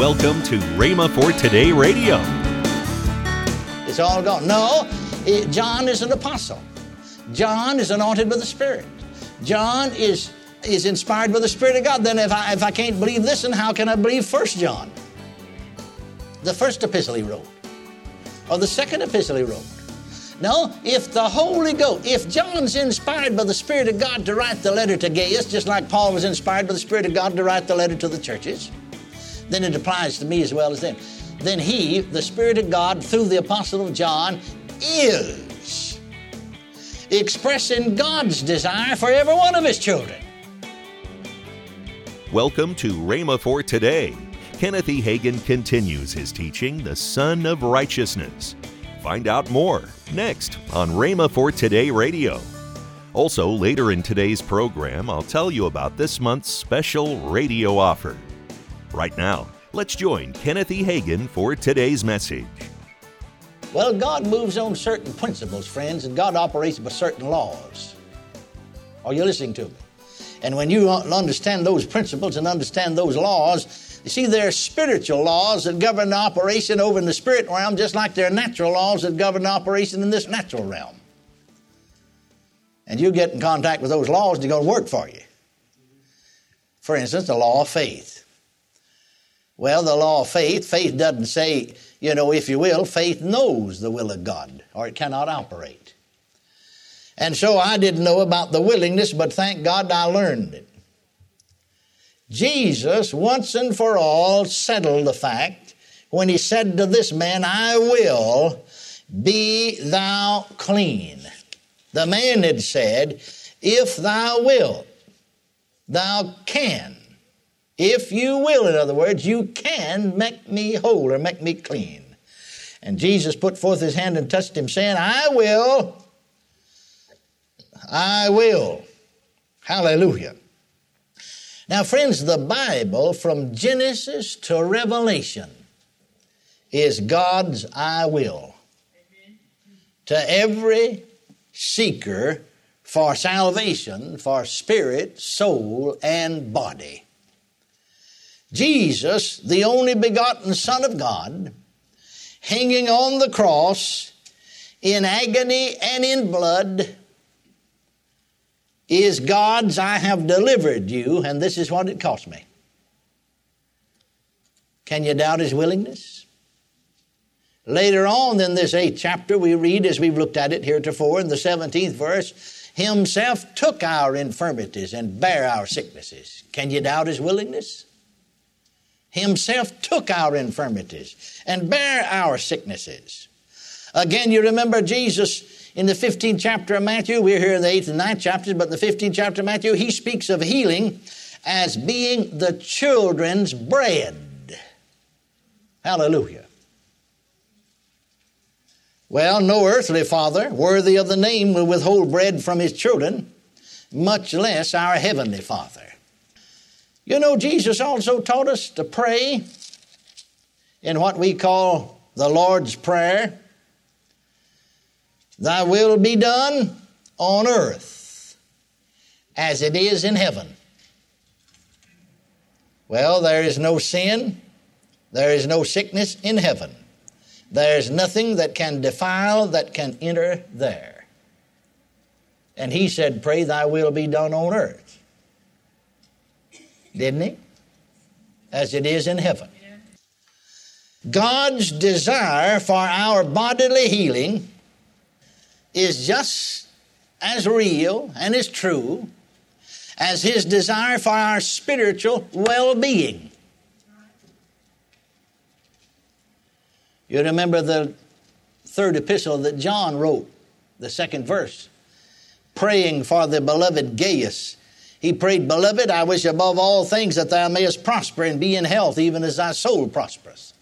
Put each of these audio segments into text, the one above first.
Welcome to Rhema for Today Radio. It's all gone. No, it, John is an apostle. John is anointed by the Spirit. John is is inspired by the Spirit of God. Then if I if I can't believe this, then how can I believe First John? The first epistle he wrote. Or the second epistle he wrote. No, if the Holy Ghost, if John's inspired by the Spirit of God to write the letter to Gaius, just like Paul was inspired by the Spirit of God to write the letter to the churches, then it applies to me as well as them. Then he, the Spirit of God, through the Apostle of John, is expressing God's desire for every one of his children. Welcome to Rhema for Today. Kenneth E. Hagin continues his teaching, The Son of Righteousness. Find out more next on Rhema for Today Radio. Also, later in today's program, I'll tell you about this month's special radio offer. Right now, let's join Kenneth E. Hagin for today's message. Well, God moves on certain principles, friends, and God operates by certain laws. Are you listening to me? And when you understand those principles and understand those laws, you see, there are spiritual laws that govern the operation over in the spirit realm, just like there are natural laws that govern the operation in this natural realm. And you get in contact with those laws, they're going to work for you. For instance, the law of faith. Well, the law of faith, faith doesn't say, you know, if you will, faith knows the will of God, or it cannot operate. And so I didn't know about the willingness, but thank God I learned it. Jesus, once and for all, settled the fact when he said to this man, I will be thou clean. The man had said, If thou wilt, thou can. If you will, in other words, you can make me whole or make me clean. And Jesus put forth his hand and touched him, saying, I will. I will. Hallelujah. Now, friends, the Bible from Genesis to Revelation is God's I will. To every seeker for salvation, for spirit, soul, and body. Jesus, the only begotten Son of God, hanging on the cross in agony and in blood, is God's, I have delivered you, and this is what it cost me. Can you doubt his willingness? Later on in this eighth chapter, we read, as we've looked at it heretofore in the 17th verse, Himself took our infirmities and bare our sicknesses. Can you doubt his willingness? Himself took our infirmities and bare our sicknesses. Again, you remember Jesus in the 15th chapter of Matthew, we're here in the 8th and 9th chapters, but in the 15th chapter of Matthew, he speaks of healing as being the children's bread. Hallelujah. Well, no earthly father worthy of the name will withhold bread from his children, much less our heavenly Father. You know, Jesus also taught us to pray in what we call the Lord's Prayer. Thy will be done on earth as it is in heaven. Well, there is no sin, there is no sickness in heaven. There is nothing that can defile that can enter there. And he said, Pray thy will be done on earth. Didn't he? As it is in heaven. God's desire for our bodily healing is just as real and as true as his desire for our spiritual well being. You remember the third epistle that John wrote, the second verse, praying for the beloved Gaius. He prayed, Beloved, I wish above all things that thou mayest prosper and be in health, even as thy soul prospereth.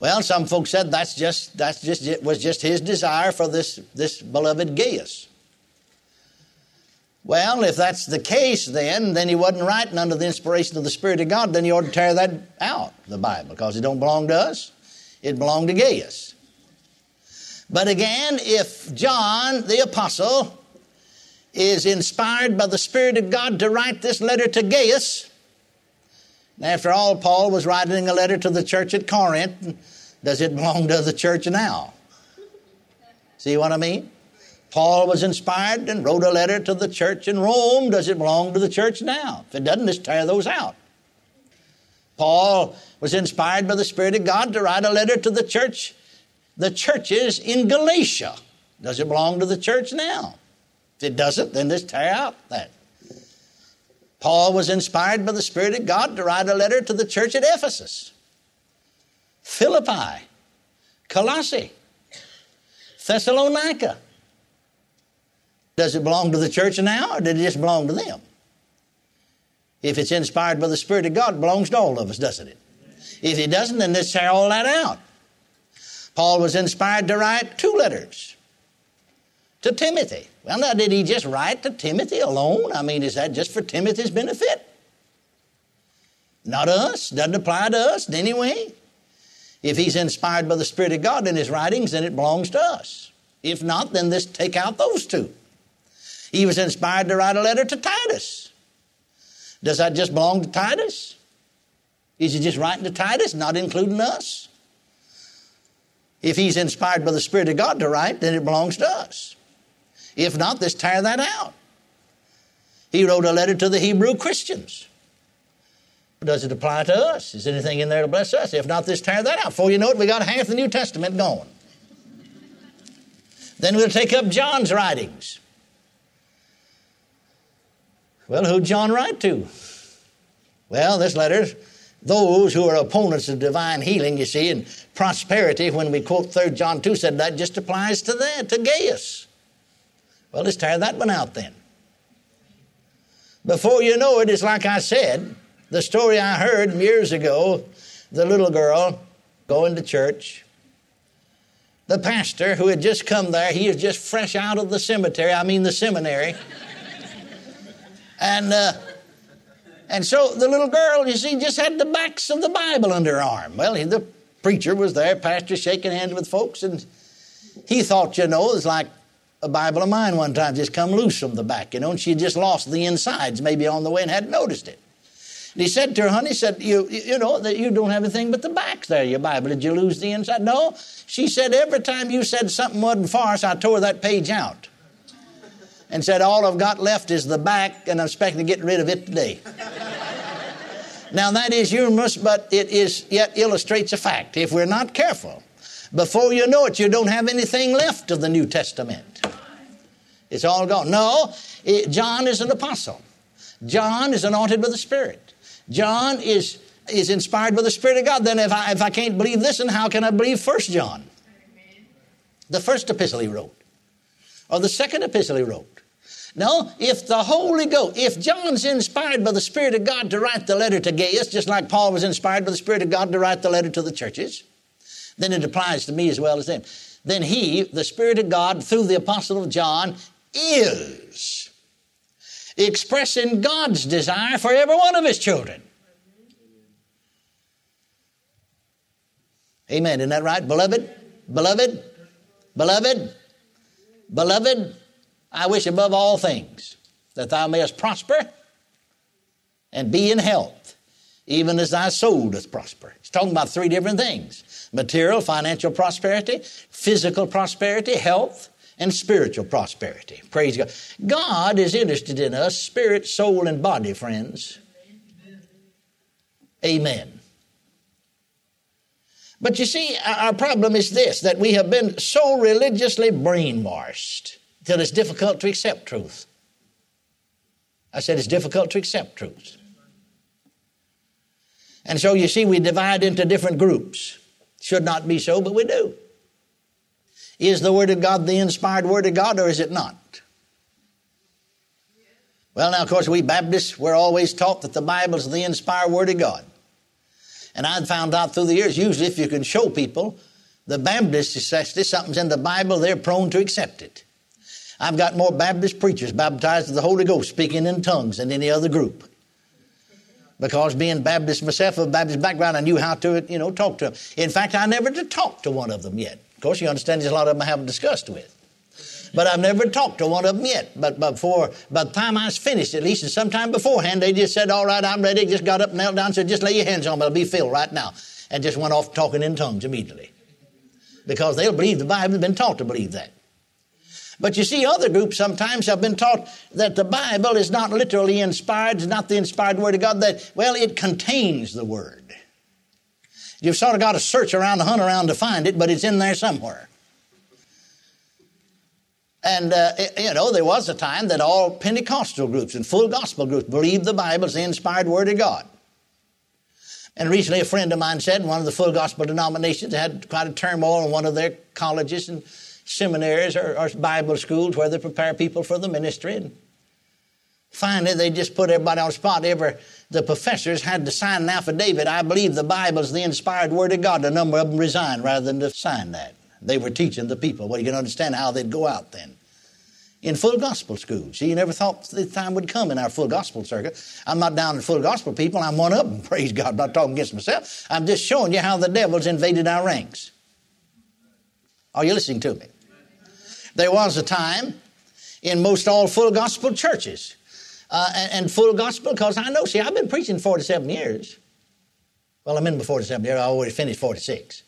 Well, some folks said that's just that's just it was just his desire for this this beloved Gaius. Well, if that's the case, then then he wasn't writing under the inspiration of the Spirit of God. Then you ought to tear that out the Bible because it don't belong to us. It belonged to Gaius. But again, if John the apostle is inspired by the Spirit of God to write this letter to Gaius, After all, Paul was writing a letter to the church at Corinth. Does it belong to the church now? See what I mean? Paul was inspired and wrote a letter to the church in Rome. Does it belong to the church now? If it doesn't, let's tear those out. Paul was inspired by the Spirit of God to write a letter to the church, the churches in Galatia. Does it belong to the church now? It doesn't, then let's tear out that. Paul was inspired by the Spirit of God to write a letter to the church at Ephesus, Philippi, Colossae, Thessalonica. Does it belong to the church now, or did it just belong to them? If it's inspired by the Spirit of God, it belongs to all of us, doesn't it? If it doesn't, then let's tear all that out. Paul was inspired to write two letters to Timothy. Well, now, did he just write to Timothy alone? I mean, is that just for Timothy's benefit? Not us. Doesn't apply to us in any way. If he's inspired by the Spirit of God in his writings, then it belongs to us. If not, then let's take out those two. He was inspired to write a letter to Titus. Does that just belong to Titus? Is he just writing to Titus, not including us? If he's inspired by the Spirit of God to write, then it belongs to us. If not, let's tear that out. He wrote a letter to the Hebrew Christians. Does it apply to us? Is anything in there to bless us? If not, let's tear that out. Before you know it, we got half the New Testament going. Then we'll take up John's writings. Well, who'd John write to? Well, this letter, those who are opponents of divine healing, you see, and prosperity, when we quote 3 John 2, said that just applies to that, to Gaius. Well, let's tear that one out then. Before you know it, it's like I said, the story I heard years ago the little girl going to church. The pastor who had just come there, he was just fresh out of the cemetery, I mean the seminary. And, uh, and so the little girl, you see, just had the backs of the Bible under her arm. Well, he, the preacher was there, pastor shaking hands with folks, and he thought, you know, it's like a Bible of mine one time just come loose from the back, you know, and she just lost the insides maybe on the way and hadn't noticed it. And he said to her, honey, he said, you, you know, that you don't have anything but the back there, your Bible. Did you lose the inside? No. She said, every time you said something wasn't us, I tore that page out and said, All I've got left is the back, and I'm expecting to get rid of it today. now, that is humorous, but it is yet illustrates a fact. If we're not careful, before you know it, you don't have anything left of the New Testament. It's all gone. No, it, John is an apostle. John is anointed with the Spirit. John is, is inspired by the Spirit of God. Then if I, if I can't believe this, then how can I believe First John? The first epistle he wrote. Or the second epistle he wrote. No, if the Holy Ghost, if John's inspired by the Spirit of God to write the letter to Gaius, just like Paul was inspired by the Spirit of God to write the letter to the churches, then it applies to me as well as them. Then he, the Spirit of God, through the Apostle of John, is expressing God's desire for every one of his children. Amen. Isn't that right? Beloved, beloved, beloved, beloved, I wish above all things that thou mayest prosper and be in health, even as thy soul doth prosper. He's talking about three different things material, financial prosperity, physical prosperity, health, and spiritual prosperity. Praise God. God is interested in us, spirit, soul, and body, friends. Amen. But you see, our problem is this that we have been so religiously brainwashed till it's difficult to accept truth. I said it's difficult to accept truth. And so you see, we divide into different groups. Should not be so, but we do. Is the Word of God the inspired Word of God, or is it not? Well, now, of course, we Baptists, we're always taught that the Bible is the inspired Word of God. And I've found out through the years, usually if you can show people the Baptists, especially something's in the Bible, they're prone to accept it. I've got more Baptist preachers baptized with the Holy Ghost speaking in tongues than any other group. Because being Baptist myself, a Baptist background, I knew how to, you know, talk to them. In fact, I never did talk to one of them yet. Course, you understand there's a lot of them I haven't discussed with. But I've never talked to one of them yet. But before, by the time I was finished, at least, and sometime beforehand, they just said, All right, I'm ready. Just got up, and knelt down, said, Just lay your hands on me. I'll be filled right now. And just went off talking in tongues immediately. Because they'll believe the Bible, They've been taught to believe that. But you see, other groups sometimes have been taught that the Bible is not literally inspired, it's not the inspired Word of God, that, well, it contains the Word. You've sort of got to search around, hunt around to find it, but it's in there somewhere. And, uh, you know, there was a time that all Pentecostal groups and full gospel groups believed the Bible is the inspired Word of God. And recently, a friend of mine said one of the full gospel denominations had quite a turmoil in one of their colleges and seminaries or, or Bible schools where they prepare people for the ministry. And finally, they just put everybody on the spot. Ever the professors had to sign an affidavit. I believe the Bible is the inspired Word of God. A number of them resigned rather than to sign that. They were teaching the people. Well, you can understand how they'd go out then. In full gospel schools. See, you never thought the time would come in our full gospel circuit. I'm not down in full gospel people. I'm one of them. Praise God. I'm not talking against myself. I'm just showing you how the devil's invaded our ranks. Are you listening to me? There was a time in most all full gospel churches uh, and, and, full gospel because I know, see, I've been preaching 47 years. Well, I'm in before 47 years. I already finished 46.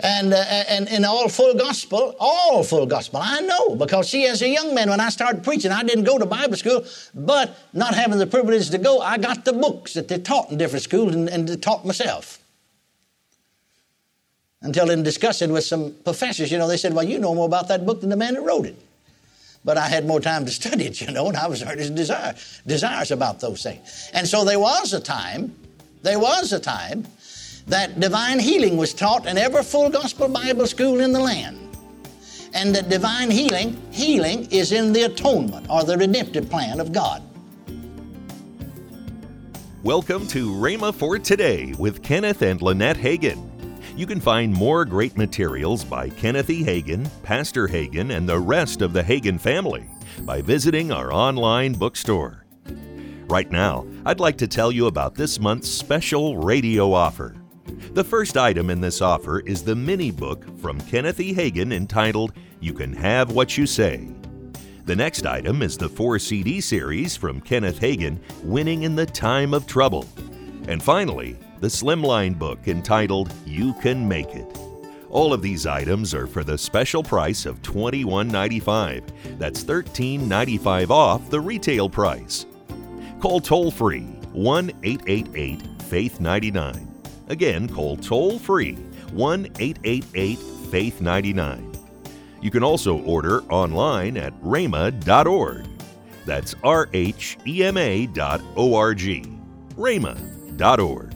And, uh, and in all full gospel, all full gospel, I know because see, as a young man, when I started preaching, I didn't go to Bible school, but not having the privilege to go, I got the books that they taught in different schools and, and taught myself. Until in discussing with some professors, you know, they said, Well, you know more about that book than the man who wrote it. But I had more time to study it, you know, and I was earnest desire, desirous about those things. And so there was a time, there was a time that divine healing was taught in every full gospel Bible school in the land. And that divine healing, healing is in the atonement or the redemptive plan of God. Welcome to Rhema for Today with Kenneth and Lynette Hagin. You can find more great materials by Kenneth E. Hagin, Pastor Hagin, and the rest of the Hagin family by visiting our online bookstore. Right now, I'd like to tell you about this month's special radio offer. The first item in this offer is the mini book from Kenneth E. Hagin entitled You Can Have What You Say. The next item is the four CD series from Kenneth Hagin, Winning in the Time of Trouble. And finally, the Slimline book entitled You Can Make It. All of these items are for the special price of $21.95. That's $13.95 off the retail price. Call toll free 1 888 Faith 99 Again, call toll free 1 888 Faith 99. You can also order online at rhema.org. That's R H E M A dot O R G. rhema.org.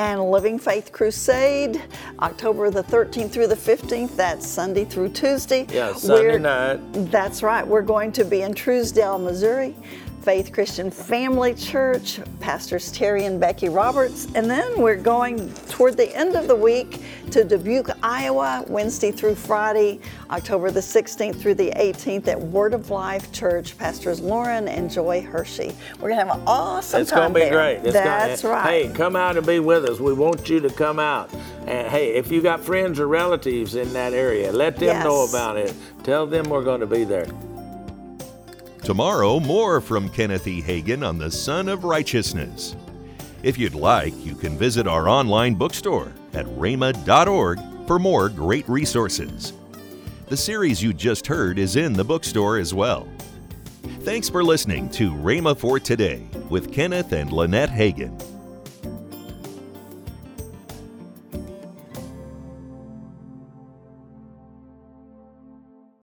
And Living Faith Crusade, October the 13th through the 15th. That's Sunday through Tuesday. Yeah, Sunday We're, night. That's right. We're going to be in Truesdale, Missouri. Faith Christian Family Church, Pastors Terry and Becky Roberts. And then we're going toward the end of the week to Dubuque, Iowa, Wednesday through Friday, October the 16th through the 18th at Word of Life Church, Pastors Lauren and Joy Hershey. We're going to have an awesome it's time. It's going to be there. great. It's That's gonna, right. Hey, come out and be with us. We want you to come out. And hey, if you got friends or relatives in that area, let them yes. know about it. Tell them we're going to be there. Tomorrow, more from Kenneth E. Hagin on the Son of Righteousness. If you'd like, you can visit our online bookstore at rhema.org for more great resources. The series you just heard is in the bookstore as well. Thanks for listening to Rhema for Today with Kenneth and Lynette Hagin.